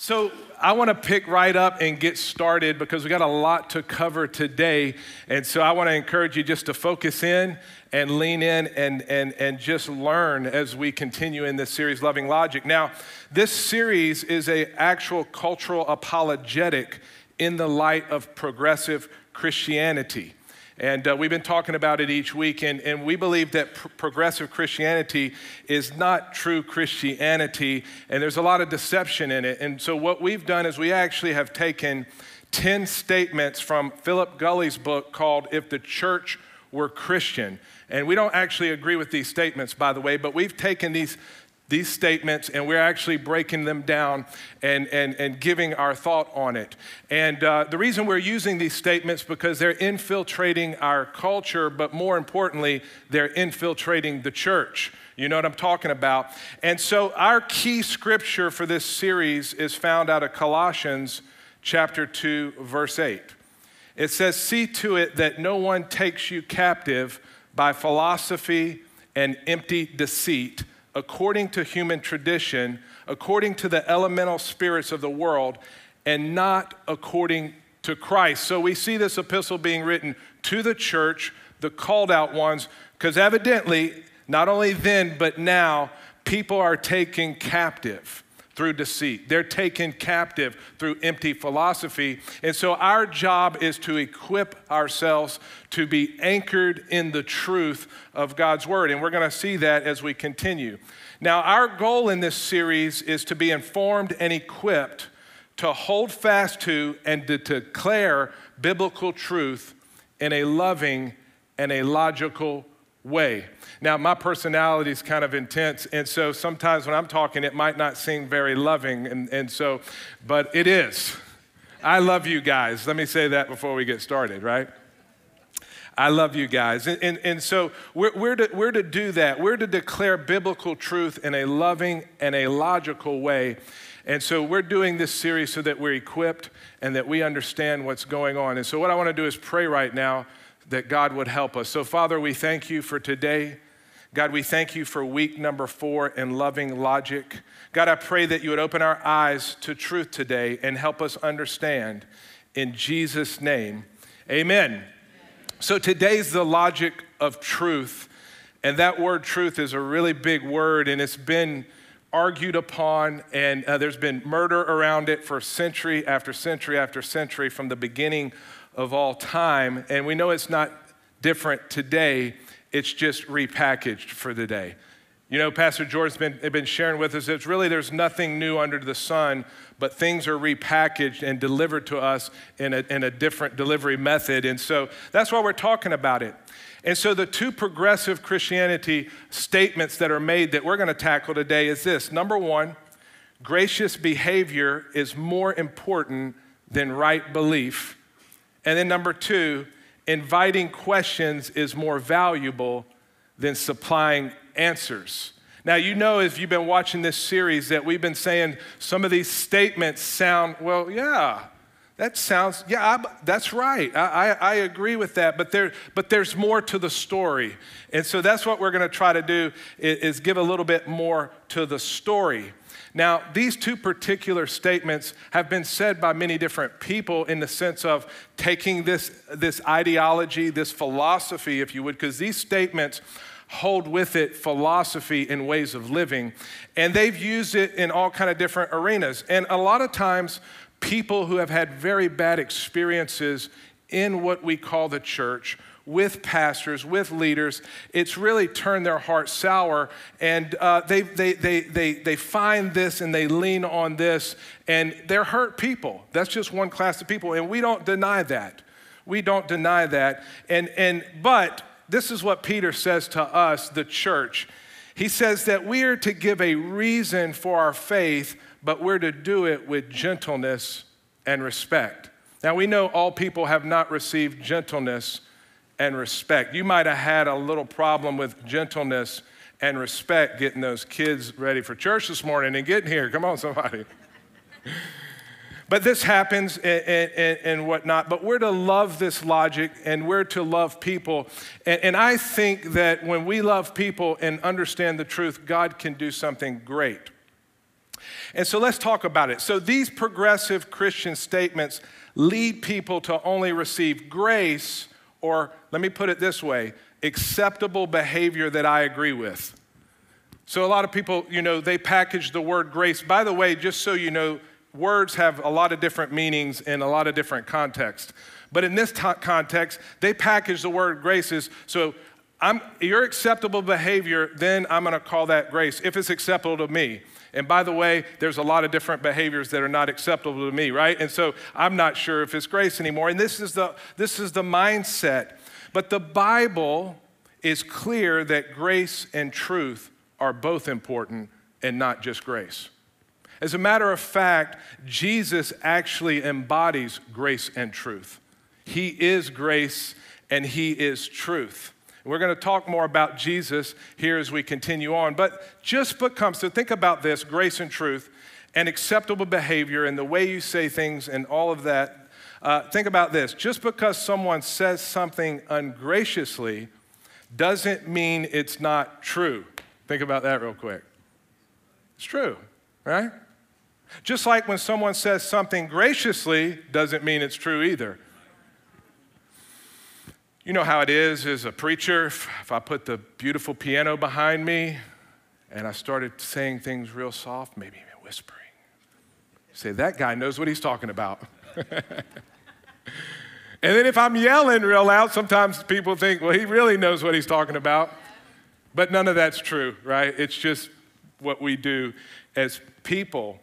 So, I want to pick right up and get started because we got a lot to cover today. And so, I want to encourage you just to focus in and lean in and, and, and just learn as we continue in this series, Loving Logic. Now, this series is a actual cultural apologetic in the light of progressive Christianity. And uh, we've been talking about it each week, and, and we believe that pr- progressive Christianity is not true Christianity, and there's a lot of deception in it. And so, what we've done is we actually have taken 10 statements from Philip Gulley's book called If the Church Were Christian. And we don't actually agree with these statements, by the way, but we've taken these these statements and we're actually breaking them down and, and, and giving our thought on it. And uh, the reason we're using these statements because they're infiltrating our culture, but more importantly, they're infiltrating the church. You know what I'm talking about? And so our key scripture for this series is found out of Colossians chapter 2, verse 8. It says, See to it that no one takes you captive by philosophy and empty deceit according to human tradition, according to the elemental spirits of the world, and not according to Christ. So we see this epistle being written to the church, the called out ones, because evidently, not only then, but now, people are taken captive through deceit. They're taken captive through empty philosophy. And so our job is to equip ourselves to be anchored in the truth of God's word. And we're going to see that as we continue. Now, our goal in this series is to be informed and equipped to hold fast to and to declare biblical truth in a loving and a logical way. Now, my personality is kind of intense, and so sometimes when I'm talking, it might not seem very loving, and, and so, but it is. I love you guys. Let me say that before we get started, right? I love you guys. And, and, and so we're, we're, to, we're to do that. We're to declare biblical truth in a loving and a logical way. And so we're doing this series so that we're equipped and that we understand what's going on. And so what I want to do is pray right now that God would help us. So, Father, we thank you for today. God, we thank you for week number four in loving logic. God, I pray that you would open our eyes to truth today and help us understand. In Jesus' name, amen. So today's the logic of truth. And that word truth is a really big word, and it's been argued upon, and uh, there's been murder around it for century after century after century from the beginning of all time. And we know it's not different today, it's just repackaged for the day. You know, Pastor George's been, been sharing with us, it's really there's nothing new under the sun, but things are repackaged and delivered to us in a, in a different delivery method. And so that's why we're talking about it. And so the two progressive Christianity statements that are made that we're going to tackle today is this number one, gracious behavior is more important than right belief. And then number two, inviting questions is more valuable than supplying answers. Now, you know, if you've been watching this series, that we've been saying some of these statements sound, well, yeah, that sounds, yeah, I, that's right. I, I, I, agree with that, but, there, but there's more to the story. And so that's what we're going to try to do is, is give a little bit more to the story. Now, these two particular statements have been said by many different people in the sense of taking this, this ideology, this philosophy, if you would, because these statements hold with it philosophy and ways of living and they've used it in all kind of different arenas. And a lot of times people who have had very bad experiences in what we call the church with pastors, with leaders, it's really turned their heart sour. And uh, they, they, they, they, they find this and they lean on this, and they're hurt people. That's just one class of people, and we don't deny that. We don't deny that. And, and, but this is what Peter says to us, the church. He says that we are to give a reason for our faith, but we're to do it with gentleness and respect. Now, we know all people have not received gentleness and respect. You might have had a little problem with gentleness and respect getting those kids ready for church this morning and getting here. Come on, somebody. but this happens and, and, and, whatnot. But we're to love this logic and we're to love people. And, and I think that when we love people and understand the truth, God can do something great. And so let's talk about it. So these progressive Christian statements lead people to only receive grace, or let me put it this way acceptable behavior that I agree with. So, a lot of people, you know, they package the word grace. By the way, just so you know, words have a lot of different meanings in a lot of different contexts. But in this t- context, they package the word grace as so I'm, your acceptable behavior, then I'm going to call that grace if it's acceptable to me. And by the way, there's a lot of different behaviors that are not acceptable to me, right? And so I'm not sure if it's grace anymore. And this is the, this is the mindset. But the Bible is clear that grace and truth are both important and not just grace. As a matter of fact, Jesus actually embodies grace and truth. He is grace and He is truth. We're going to talk more about Jesus here as we continue on. But just become, so think about this grace and truth and acceptable behavior and the way you say things and all of that. Uh, think about this just because someone says something ungraciously doesn't mean it's not true. Think about that real quick. It's true, right? Just like when someone says something graciously doesn't mean it's true either. You know how it is as a preacher, if I put the beautiful piano behind me and I started saying things real soft, maybe even whispering, say, that guy knows what he's talking about. and then if I'm yelling real loud, sometimes people think, well, he really knows what he's talking about. But none of that's true, right? It's just what we do as people.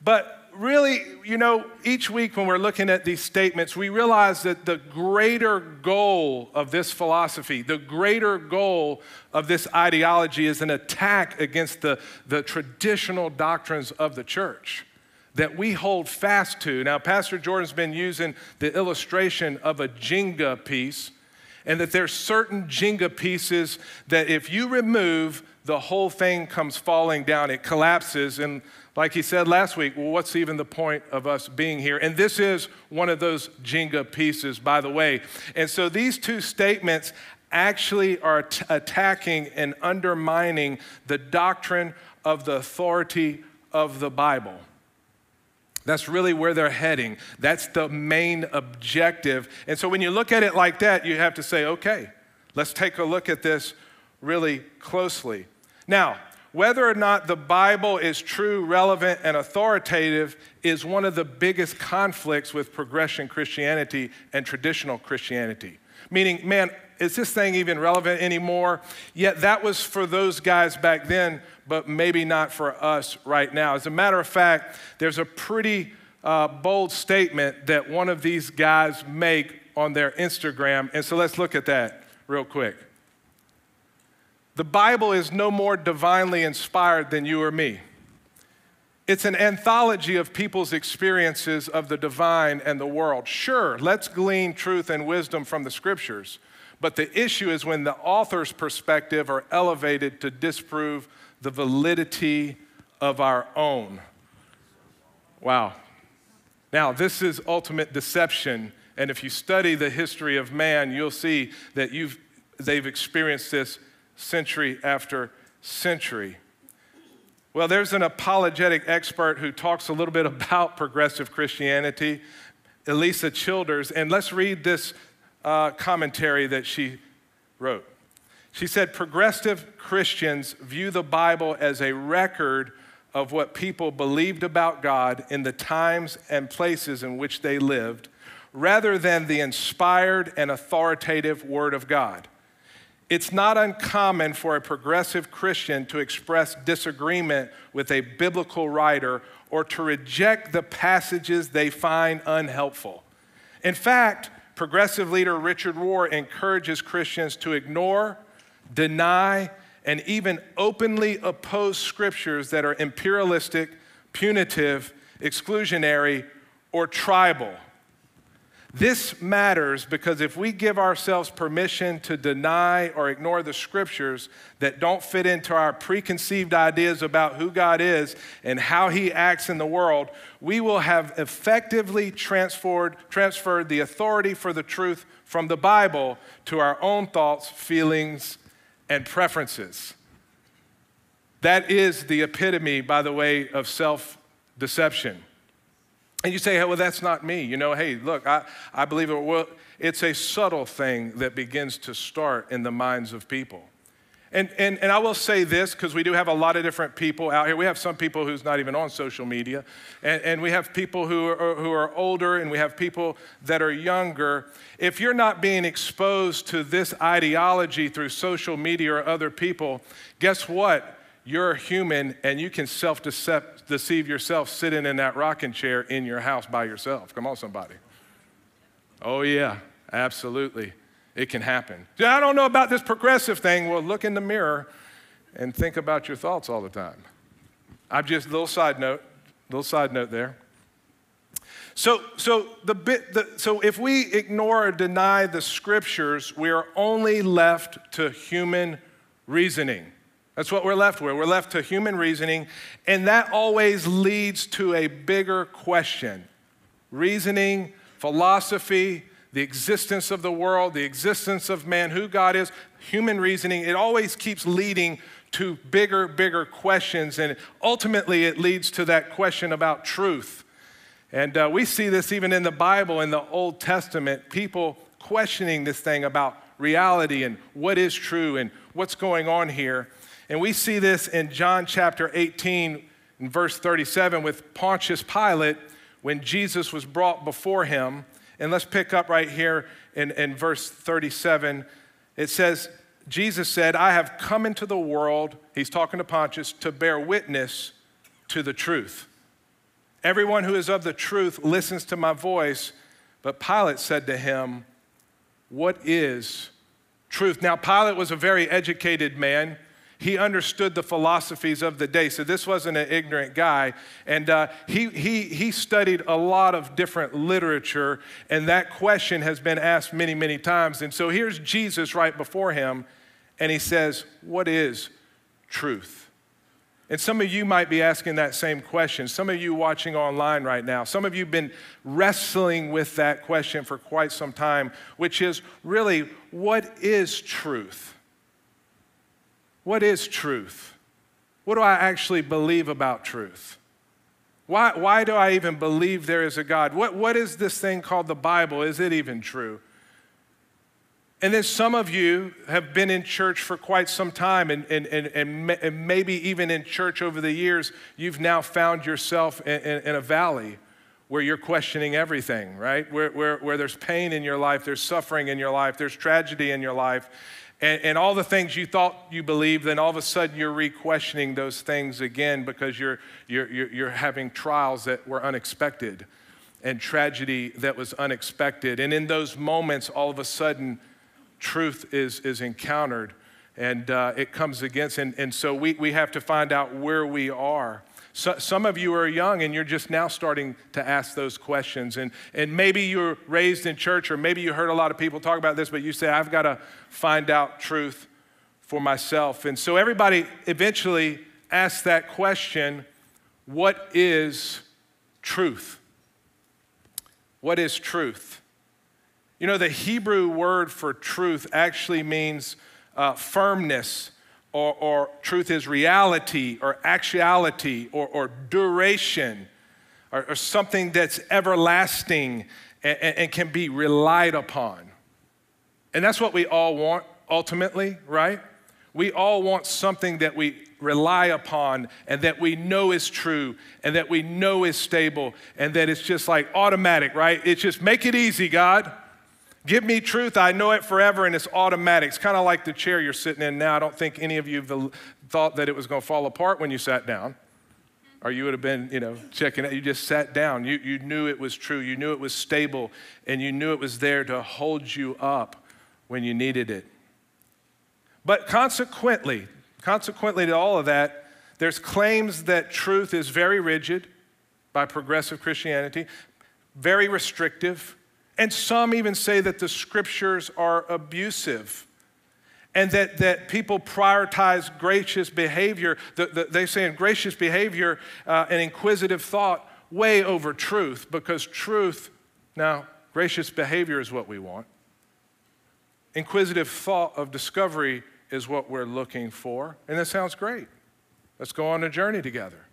But really, you know, each week when we're looking at these statements, we realize that the greater goal of this philosophy, the greater goal of this ideology is an attack against the, the traditional doctrines of the church that we hold fast to. Now, Pastor Jordan's been using the illustration of a Jenga piece, and that there's certain Jenga pieces that if you remove, the whole thing comes falling down, it collapses, and like he said last week, well, what's even the point of us being here? And this is one of those Jenga pieces, by the way. And so these two statements actually are t- attacking and undermining the doctrine of the authority of the Bible. That's really where they're heading. That's the main objective. And so when you look at it like that, you have to say, okay, let's take a look at this really closely. Now, whether or not the Bible is true, relevant, and authoritative is one of the biggest conflicts with progression Christianity and traditional Christianity. Meaning, man, is this thing even relevant anymore? Yet that was for those guys back then, but maybe not for us right now. As a matter of fact, there's a pretty uh, bold statement that one of these guys make on their Instagram. And so let's look at that real quick. The Bible is no more divinely inspired than you or me. It's an anthology of people's experiences of the divine and the world. Sure, let's glean truth and wisdom from the scriptures, but the issue is when the author's perspective are elevated to disprove the validity of our own. Wow. Now, this is ultimate deception, and if you study the history of man, you'll see that you've, they've experienced this century after century. Well, there's an apologetic expert who talks a little bit about progressive Christianity, Alisa Childers, and let's read this uh, commentary that she wrote. She said, Progressive Christians view the Bible as a record of what people believed about God in the times and places in which they lived, rather than the inspired and authoritative Word of God. It's not uncommon for a progressive Christian to express disagreement with a biblical writer or to reject the passages they find unhelpful. In fact, progressive leader Richard Rohr encourages Christians to ignore, deny, and even openly oppose scriptures that are imperialistic, punitive, exclusionary, or tribal. This matters because if we give ourselves permission to deny or ignore the scriptures that don't fit into our preconceived ideas about who God is and how he acts in the world, we will have effectively transferred, transferred the authority for the truth from the Bible to our own thoughts, feelings, and preferences. That is the epitome, by the way, of self deception. And you say, hey, well, that's not me. You know, hey, look, I, I believe it. Well, it's a subtle thing that begins to start in the minds of people. And, and, and I will say this because we do have a lot of different people out here. We have some people who's not even on social media, and, and we have people who are, who are older, and we have people that are younger. If you're not being exposed to this ideology through social media or other people, guess what? You're a human, and you can self deceive yourself sitting in that rocking chair in your house by yourself. Come on, somebody. Oh, yeah, absolutely. It can happen. I don't know about this progressive thing. Well, look in the mirror and think about your thoughts all the time. I'm just a little side note, little side note there. So, so the bit, the, so if we ignore or deny the scriptures, we are only left to human reasoning. That's what we're left with. We're left to human reasoning, and that always leads to a bigger question. Reasoning, philosophy, the existence of the world, the existence of man, who God is, human reasoning, it always keeps leading to bigger, bigger questions. And ultimately, it leads to that question about truth. And uh, we see this even in the Bible, in the Old Testament, people questioning this thing about reality and what is true and what's going on here. And we see this in John chapter 18, in verse 37, with Pontius Pilate when Jesus was brought before him. And let's pick up right here in, in verse 37. It says, Jesus said, I have come into the world, he's talking to Pontius, to bear witness to the truth. Everyone who is of the truth listens to my voice. But Pilate said to him, What is truth? Now, Pilate was a very educated man he understood the philosophies of the day. So this wasn't an ignorant guy. And uh, he, he, he studied a lot of different literature, and that question has been asked many, many times. And so here's Jesus right before him, and he says, What is truth? And some of you might be asking that same question. Some of you watching online right now, some of you have been wrestling with that question for quite some time, which is really, what is truth? What is truth? What do I actually believe about truth? Why, why do I even believe there is a God? What, what is this thing called the Bible? Is it even true? And then some of you have been in church for quite some time, and, and, and, and, maybe even in church over the years, you've now found yourself in, in, in a valley where you're questioning everything, right? Where, where, where there's pain in your life, there's suffering in your life, there's tragedy in your life and, and all the things you thought you believed, then all of a sudden you're re-questioning those things again because you're, you're, you're, you're having trials that were unexpected and tragedy that was unexpected. And in those moments, all of a sudden, truth is, is encountered and uh, it comes against. And, and so we, we have to find out where we are. So, some of you are young and you're just now starting to ask those questions. And, and maybe you were raised in church, or maybe you heard a lot of people talk about this, but you say, I've got to find out truth for myself. And so everybody eventually asks that question what is truth? What is truth? You know, the Hebrew word for truth actually means uh, firmness or, or truth is reality or actuality or, or duration or, or, something that's everlasting and, and can be relied upon. And that's what we all want ultimately, right? We all want something that we rely upon and that we know is true and that we know is stable and that it's just like automatic, right? It's just make it easy, God. Give me truth, I know it forever, and it's automatic. It's kind of like the chair you're sitting in now. I don't think any of you thought that it was going to fall apart when you sat down. Or you would have been, you know, checking it. You just sat down. You, you knew it was true. You knew it was stable, and you knew it was there to hold you up when you needed it. But consequently, consequently to all of that, there's claims that truth is very rigid by progressive Christianity, very restrictive, and some even say that the scriptures are abusive and that, that people prioritize gracious behavior. The, the, they say in gracious behavior uh, and inquisitive thought way over truth because truth, now, gracious behavior is what we want. Inquisitive thought of discovery is what we're looking for. And that sounds great. Let's go on a journey together.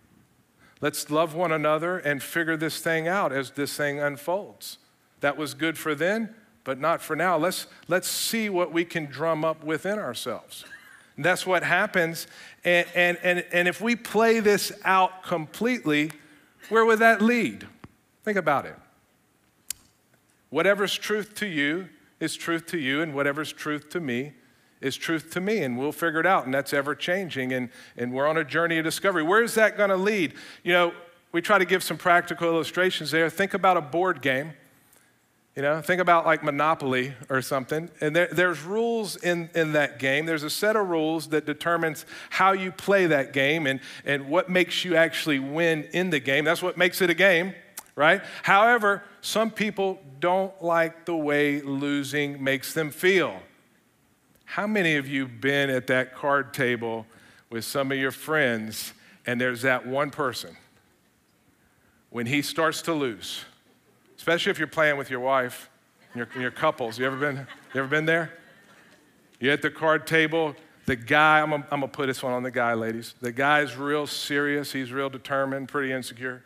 Let's love one another and figure this thing out as this thing unfolds. That was good for then, but not for now. Let's, let's see what we can drum up within ourselves. And that's what happens. And, and, and, and if we play this out completely, where would that lead? Think about it. Whatever's truth to you is truth to you, and whatever's truth to me is truth to me, and we'll figure it out. And that's ever changing, and, and we're on a journey of discovery. Where is that going to lead? You know, we try to give some practical illustrations there. Think about a board game. You know, think about like Monopoly or something. And there, there's rules in, in that game. There's a set of rules that determines how you play that game and, and what makes you actually win in the game. That's what makes it a game, right? However, some people don't like the way losing makes them feel. How many of you been at that card table with some of your friends and there's that one person when he starts to lose, especially if you're playing with your wife and your, your couples. You ever been? You ever been there? You're at the card table. The guy, I'm I'm gonna put this one on the guy, ladies. The guy's real serious. He's real determined, pretty insecure.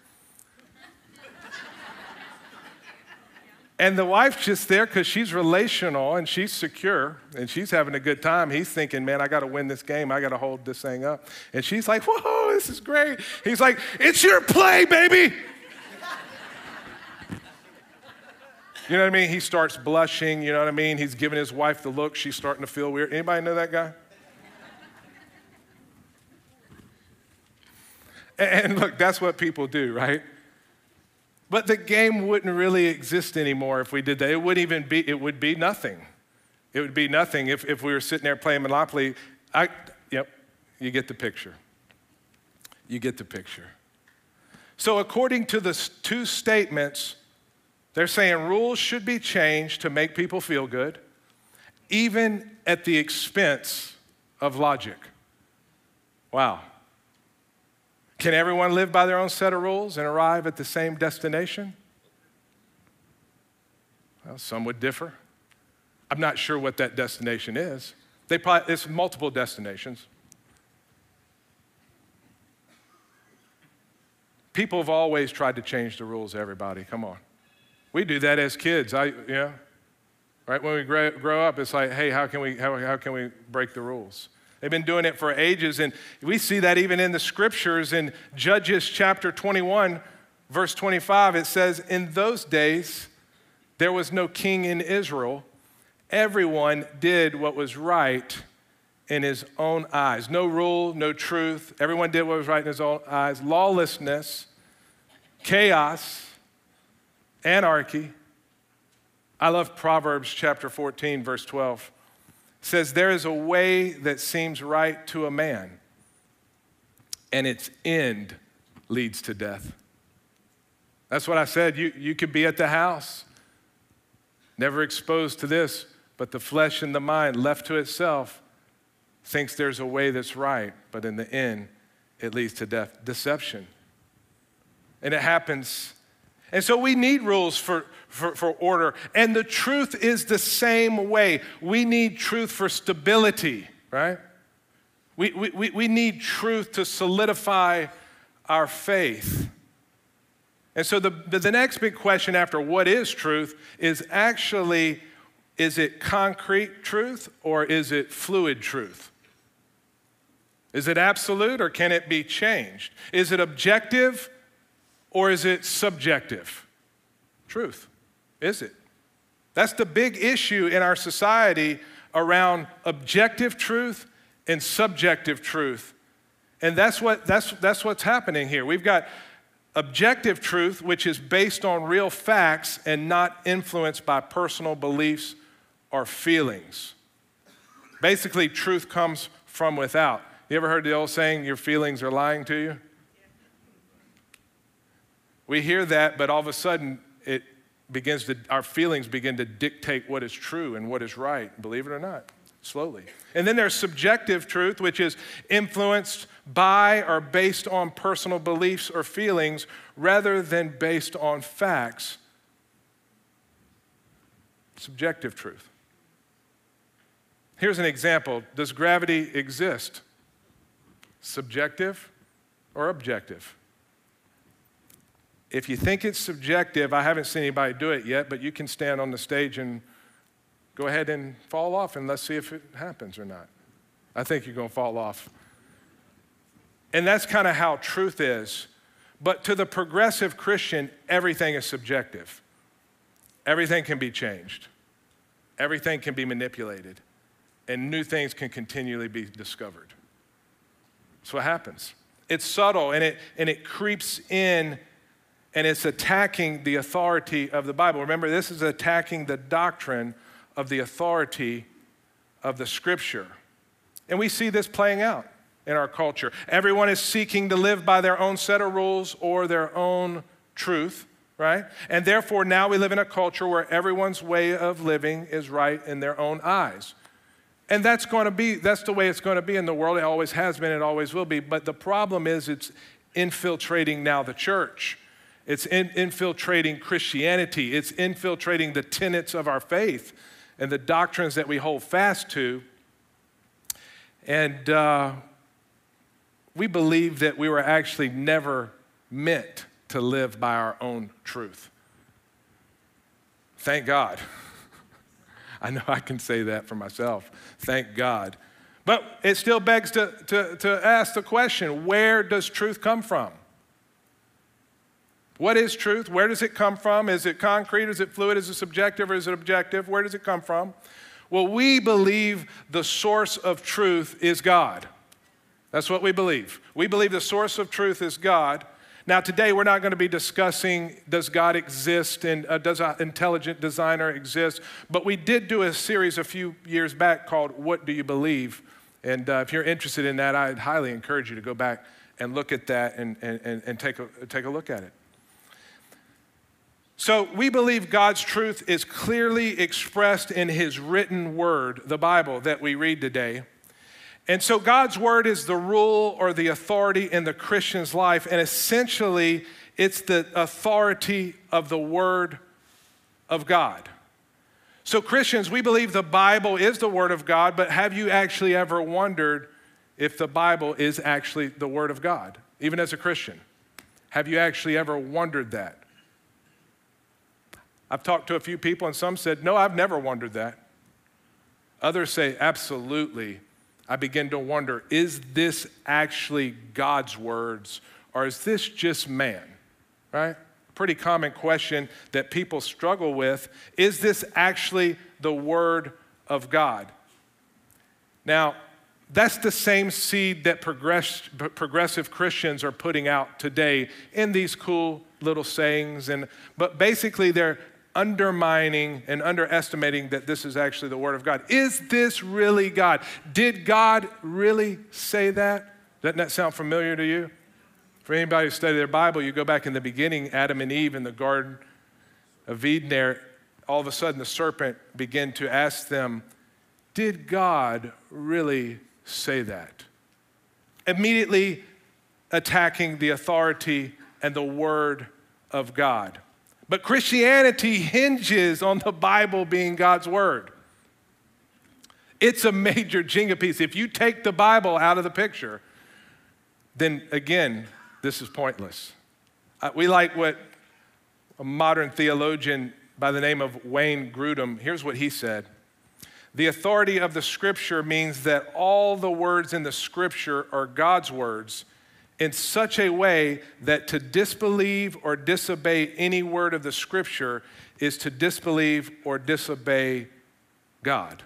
And the wife's just there because she's relational and she's secure and she's having a good time. He's thinking, man, I got to win this game. I got to hold this thing up. And she's like, whoa, this is great. He's like, it's your play, baby. You know what I mean? He starts blushing. You know what I mean? He's giving his wife the look. She's starting to feel weird. Anybody know that guy? And look, that's what people do, right? But the game wouldn't really exist anymore if we did that. It wouldn't even be, it would be nothing. It would be nothing if, if we were sitting there playing Monopoly. I, yep, you get the picture. You get the picture. So, according to the two statements, they're saying rules should be changed to make people feel good, even at the expense of logic. Wow. Can everyone live by their own set of rules and arrive at the same destination? Well, some would differ. I'm not sure what that destination is. They probably, it's multiple destinations. People have always tried to change the rules, everybody. Come on. We do that as kids. I, yeah. Right? When we grow, grow up, it's like, hey, how can we, how, how can we break the rules? They've been doing it for ages. And we see that even in the scriptures in Judges chapter 21, verse 25. It says, In those days, there was no king in Israel. Everyone did what was right in his own eyes. No rule, no truth. Everyone did what was right in his own eyes. Lawlessness, chaos, anarchy. I love Proverbs chapter 14, verse 12 says, There is a way that seems right to a man, and its end leads to death. That's what I said. You, you could be at the house, never exposed to this, but the flesh and the mind, left to itself, thinks there's a way that's right, but in the end, it leads to death. Deception. And it happens. And so we need rules for, for, for order. And the truth is the same way. We need truth for stability, right? We, we, we need truth to solidify our faith. And so the, the next big question after what is truth is actually is it concrete truth or is it fluid truth? Is it absolute or can it be changed? Is it objective or is it subjective? Truth. Is it? That's the big issue in our society around objective truth and subjective truth. And that's, what, that's, that's what's happening here. We've got objective truth, which is based on real facts and not influenced by personal beliefs or feelings. Basically, truth comes from without. You ever heard the old saying, your feelings are lying to you? We hear that, but all of a sudden, it, begins to, our feelings begin to dictate what is true and what is right, believe it or not, slowly. And then there's subjective truth, which is influenced by or based on personal beliefs or feelings rather than based on facts. Subjective truth. Here's an example Does gravity exist? Subjective or objective? If you think it's subjective, I haven't seen anybody do it yet, but you can stand on the stage and go ahead and fall off and let's see if it happens or not. I think you're going to fall off. And that's kind of how truth is. But to the progressive Christian, everything is subjective. Everything can be changed, everything can be manipulated, and new things can continually be discovered. That's what happens. It's subtle and it, and it creeps in and it's attacking the authority of the Bible. Remember, this is attacking the doctrine of the authority of the scripture. And we see this playing out in our culture. Everyone is seeking to live by their own set of rules or their own truth, right? And therefore, now we live in a culture where everyone's way of living is right in their own eyes. And that's going to be, that's the way it's going to be in the world. It always has been, it always will be. But the problem is it's infiltrating now the church. It's in, infiltrating Christianity. It's infiltrating the tenets of our faith and the doctrines that we hold fast to. And uh, we believe that we were actually never meant to live by our own truth. Thank God. I know I can say that for myself. Thank God. But it still begs to, to, to ask the question where does truth come from? What is truth? Where does it come from? Is it concrete? Is it fluid? Is it subjective or is it objective? Where does it come from? Well, we believe the source of truth is God. That's what we believe. We believe the source of truth is God. Now, today we're not going to be discussing does God exist and uh, does an intelligent designer exist, but we did do a series a few years back called What Do You Believe? And uh, if you're interested in that, I'd highly encourage you to go back and look at that and, and, and take, a, take a look at it. So, we believe God's truth is clearly expressed in His written word, the Bible that we read today. And so, God's word is the rule or the authority in the Christian's life, and essentially, it's the authority of the word of God. So, Christians, we believe the Bible is the word of God, but have you actually ever wondered if the Bible is actually the word of God, even as a Christian? Have you actually ever wondered that? I've talked to a few people, and some said, No, I've never wondered that. Others say, Absolutely. I begin to wonder, is this actually God's words, or is this just man? Right? Pretty common question that people struggle with. Is this actually the word of God? Now, that's the same seed that progress, progressive Christians are putting out today in these cool little sayings. And, but basically, they're undermining and underestimating that this is actually the Word of God. Is this really God? Did God really say that? Doesn't that sound familiar to you? For anybody who studied their Bible, you go back in the beginning, Adam and Eve in the Garden of Eden there, all of a sudden the serpent began to ask them, Did God really say that? Immediately attacking the authority and the Word of God. But Christianity hinges on the Bible being God's word. It's a major Jenga piece. If you take the Bible out of the picture, then again, this is pointless. Uh, we like what a modern theologian by the name of Wayne Grudem, here's what he said. The authority of the scripture means that all the words in the scripture are God's words in such a way that to disbelieve or disobey any word of the scripture is to disbelieve or disobey God.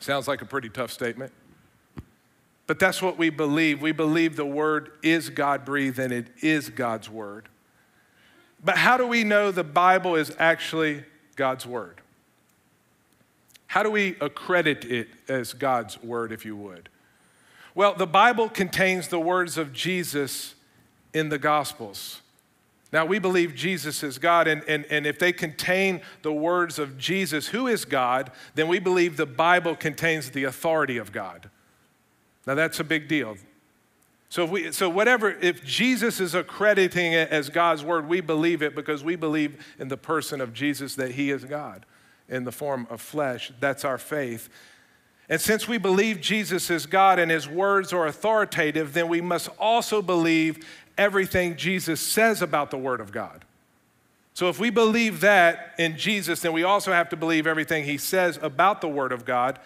Sounds like a pretty tough statement. But that's what we believe. We believe the word is God breathed and it is God's word. But how do we know the Bible is actually God's word? How do we accredit it as God's word, if you would? Well, the Bible contains the words of Jesus in the Gospels. Now, we believe Jesus is God, and, and, and if they contain the words of Jesus, who is God, then we believe the Bible contains the authority of God. Now, that's a big deal. So, if we, so whatever, if Jesus is accrediting it as God's word, we believe it because we believe in the person of Jesus that he is God in the form of flesh. That's our faith. And since we believe Jesus is God and his words are authoritative, then we must also believe everything Jesus says about the Word of God. So if we believe that in Jesus, then we also have to believe everything he says about the Word of God.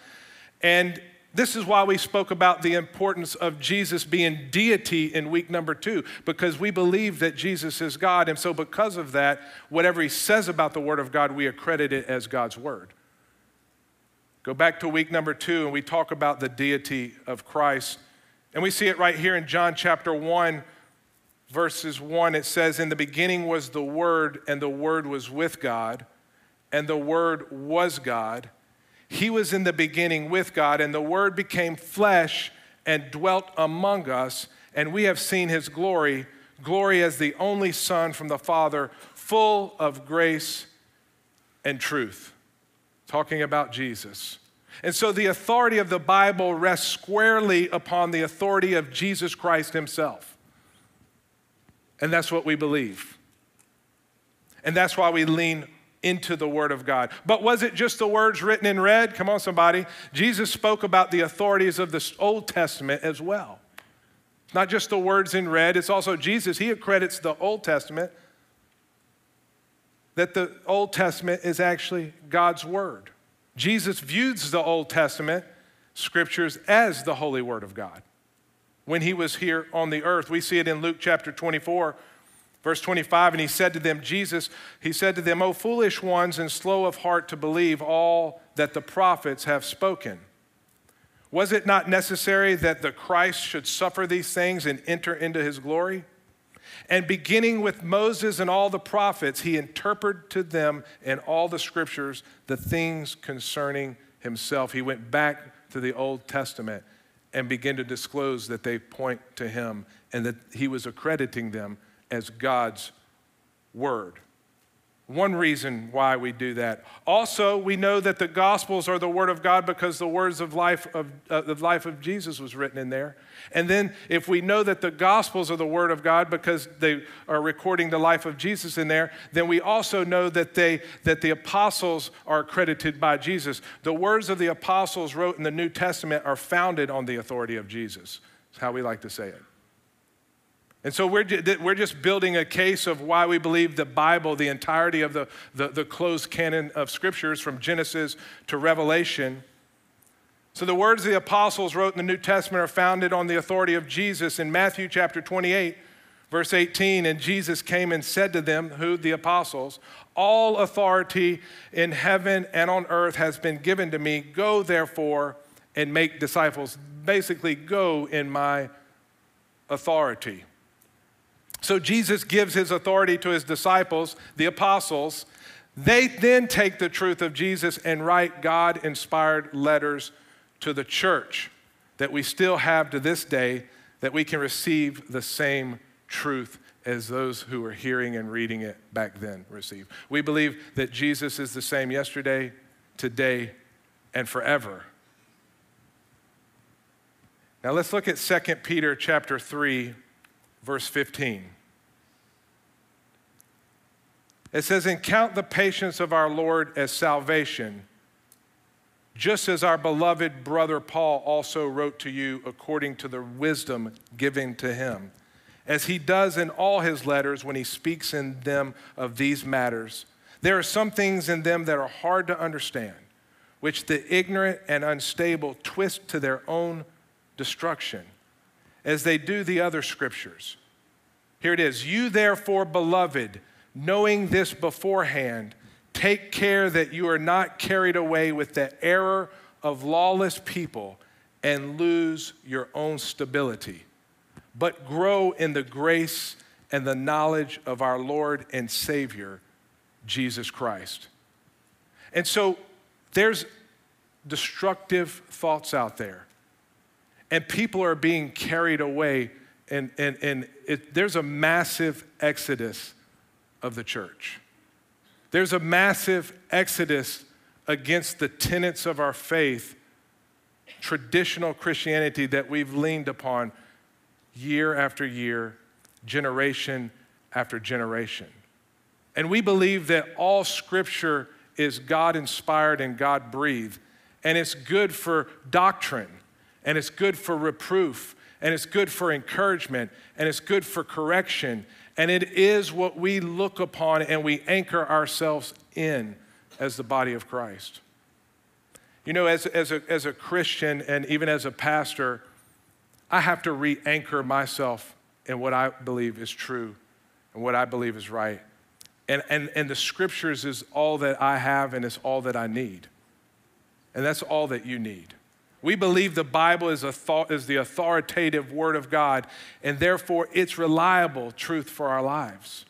And this is why we spoke about the importance of Jesus being deity in week number two, because we believe that Jesus is God. And so, because of that, whatever he says about the Word of God, we accredit it as God's Word. Go back to week number two, and we talk about the deity of Christ. And we see it right here in John chapter 1 verses 1, it says, In the beginning was the Word, and the Word was with God, and the Word was God. He was in the beginning with God, and the Word became flesh and dwelt among us, and we have seen his glory glory as the only Son from the Father, full of grace and truth. Talking about Jesus. And so the authority of the Bible rests squarely upon the authority of Jesus Christ himself. And that's what we believe. And that's why we lean into the Word of God. But was it just the words written in red? Come on, somebody. Jesus spoke about the authorities of the Old Testament as well. It's not just the words in red, it's also Jesus. He accredits the Old Testament that the Old Testament is actually God's Word. Jesus views the Old Testament scriptures as the holy Word of God when he was here on the earth. We see it in Luke chapter 24, verse 25. And he said to them, Jesus, he said to them, O foolish ones and slow of heart to believe all that the prophets have spoken. Was it not necessary that the Christ should suffer these things and enter into his glory? And beginning with Moses and all the prophets, he interpreted to them in all the scriptures the things concerning himself. He went back to the Old Testament and began to disclose that they point to him and that he was accrediting them as God's word. One reason why we do that. Also, we know that the Gospels are the Word of God because the words of life of uh, the life of Jesus was written in there. And then, if we know that the Gospels are the Word of God because they are recording the life of Jesus in there, then we also know that they that the apostles are credited by Jesus. The words of the apostles wrote in the New Testament are founded on the authority of Jesus. That's how we like to say it. And so we're, we're just building a case of why we believe the Bible, the entirety of the, the, the, closed canon of scriptures from Genesis to Revelation. So the words the apostles wrote in the New Testament are founded on the authority of Jesus in Matthew chapter 28, verse 18. And Jesus came and said to them, who the apostles, All authority in heaven and on earth has been given to me. Go therefore and make disciples. Basically, go in my authority. So Jesus gives his authority to his disciples, the apostles. They then take the truth of Jesus and write God inspired letters to the church that we still have to this day that we can receive the same truth as those who were hearing and reading it back then receive. We believe that Jesus is the same yesterday, today, and forever. Now let's look at 2 Peter chapter 3 verse 15. It says, And count the patience of our Lord as salvation, just as our beloved brother Paul also wrote to you according to the wisdom given to him, as he does in all his letters when he speaks in them of these matters. There are some things in them that are hard to understand, which the ignorant and unstable twist to their own destruction, as they do the other scriptures. Here it is You, therefore, beloved, knowing this beforehand, take care that you are not carried away with the error of lawless people and lose your own stability, but grow in the grace and the knowledge of our Lord and Savior, Jesus Christ. And so there's destructive thoughts out there, and people are being carried away, and, and, and it, there's a massive exodus of the church. There's a massive exodus against the tenets of our faith, traditional Christianity that we've leaned upon year after year, generation after generation. And we believe that all scripture is God inspired and God breathed, and it's good for doctrine, and it's good for reproof, and it's good for encouragement, and it's good for correction, and it is what we look upon and we anchor ourselves in as the body of Christ. You know, as, as, a, as a Christian and even as a pastor, I have to re anchor myself in what I believe is true and what I believe is right. And, and, and the scriptures is all that I have and it's all that I need. And that's all that you need. We believe the Bible is, is the authoritative word of God, and therefore it's reliable truth for our lives.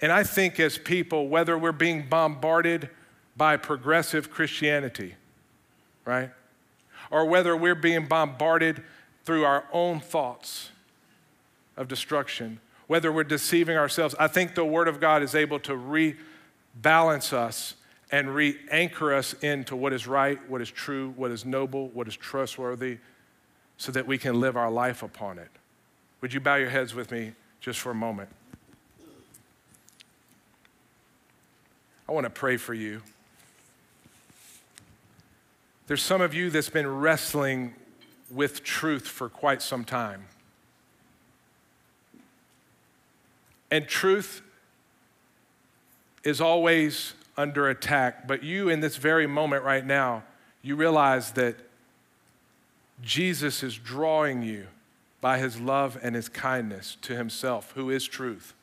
And I think as people, whether we're being bombarded by progressive Christianity, right? Or whether we're being bombarded through our own thoughts of destruction, whether we're deceiving ourselves. I think the Word of God is able to rebalance us and re anchor us into what is right, what is true, what is noble, what is trustworthy, so that we can live our life upon it. Would you bow your heads with me just for a moment? I want to pray for you. There's some of you that's been wrestling with truth for quite some time. And truth is always under attack, but you, in this very moment right now, you realize that Jesus is drawing you by his love and his kindness to himself, who is truth,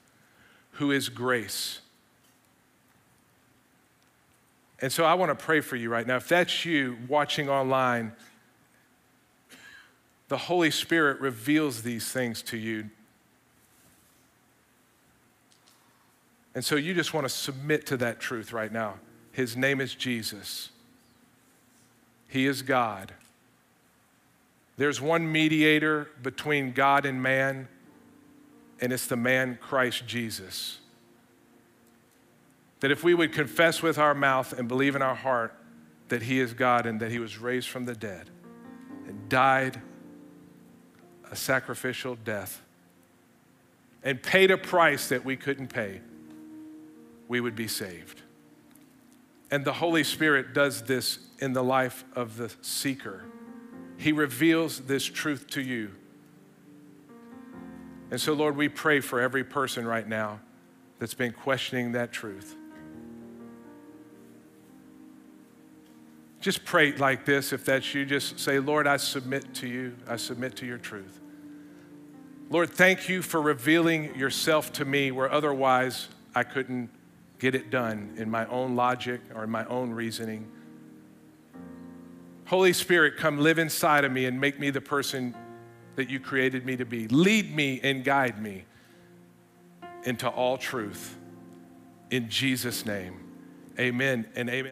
who is grace. And so I want to pray for you right now. If that's you watching online, the Holy Spirit reveals these things to you And so you just want to submit to that truth right now. His name is Jesus, He is God. There's one mediator between God and man, and it's the man Christ Jesus. That if we would confess with our mouth and believe in our heart that He is God and that He was raised from the dead and died a sacrificial death and paid a price that we couldn't pay we would be saved. And the Holy Spirit does this in the life of the seeker. He reveals this truth to you. And so, Lord, we pray for every person right now that's been questioning that truth. Just pray like this if that's you. Just say, Lord, I submit to you. I submit to your truth. Lord, thank you for revealing yourself to me where otherwise I couldn't get it done in my own logic or in my own reasoning. Holy Spirit, come live inside of me and make me the person that you created me to be. Lead me and guide me into all truth. In Jesus' name, amen and amen.